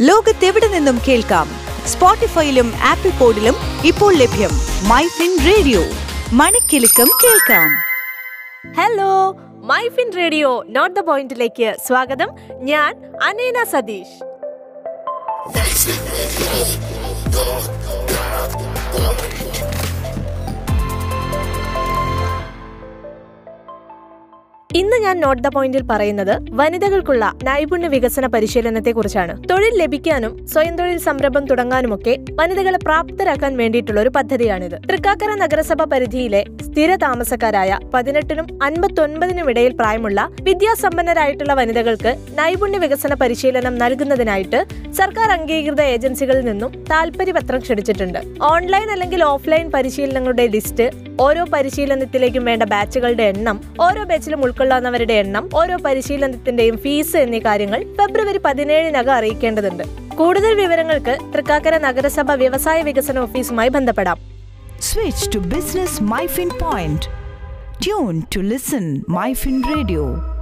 ലോകത്തെവിടെ നിന്നും കേൾക്കാം? സ്പോട്ടിഫൈയിലും ആപ്പിൾ പോഡിലും ഇപ്പോൾ ലഭ്യം മൈ ഫിൻ റേഡിയോ. മണിക്കെലക്കം കേൾക്കാം. Hello My Fin Radio not the പോയിന്റിലേക്ക് സ്വാഗതം. ഞാൻ അനേന സതീഷ്. ഇന്ന് ഞാൻ നോട്ട് ദ പോയിന്റിൽ പറയുന്നത് വനിതകൾക്കുള്ള നൈപുണ്യ വികസന പരിശീലനത്തെ കുറിച്ചാണ് തൊഴിൽ ലഭിക്കാനും സ്വയം തൊഴിൽ സംരംഭം തുടങ്ങാനുമൊക്കെ വനിതകളെ പ്രാപ്തരാക്കാൻ വേണ്ടിയിട്ടുള്ള ഒരു പദ്ധതിയാണിത്. തൃക്കാക്കര നഗരസഭ പരിധിയിലെ സ്ഥിര താമസക്കാരായ പതിനെട്ടിനും അൻപത്തൊൻപതിനും ഇടയിൽ പ്രായമുള്ള വിദ്യാസമ്പന്നരായിട്ടുള്ള വനിതകൾക്ക് നൈപുണ്യ വികസന പരിശീലനം നൽകുന്നതിനായിട്ട് സർക്കാർ അംഗീകൃത ഏജൻസികളിൽ നിന്നും താൽപര്യപത്രം ക്ഷണിച്ചിട്ടുണ്ട്. ഓൺലൈൻ അല്ലെങ്കിൽ ഓഫ്ലൈൻ പരിശീലനങ്ങളുടെ ലിസ്റ്റ് ഓരോ പരിശീലനത്തിലേക്കും വേണ്ട ബാച്ചുകളുടെ എണ്ണം ഓരോ ബാച്ചിലും ഉൾക്കൊള്ളാവുന്നവരുടെ എണ്ണം ഓരോ പരിശീലനത്തിന്റെയും ഫീസ് എന്നീ കാര്യങ്ങൾ ഫെബ്രുവരി പതിനേഴിനകം അറിയിക്കേണ്ടതുണ്ട്. കൂടുതൽ വിവരങ്ങൾക്ക് തൃക്കാക്കര നഗരസഭ വ്യവസായ വികസന ഓഫീസുമായി ബന്ധപ്പെടാം. Switch to business MyFin point tune to listen MyFin Radio.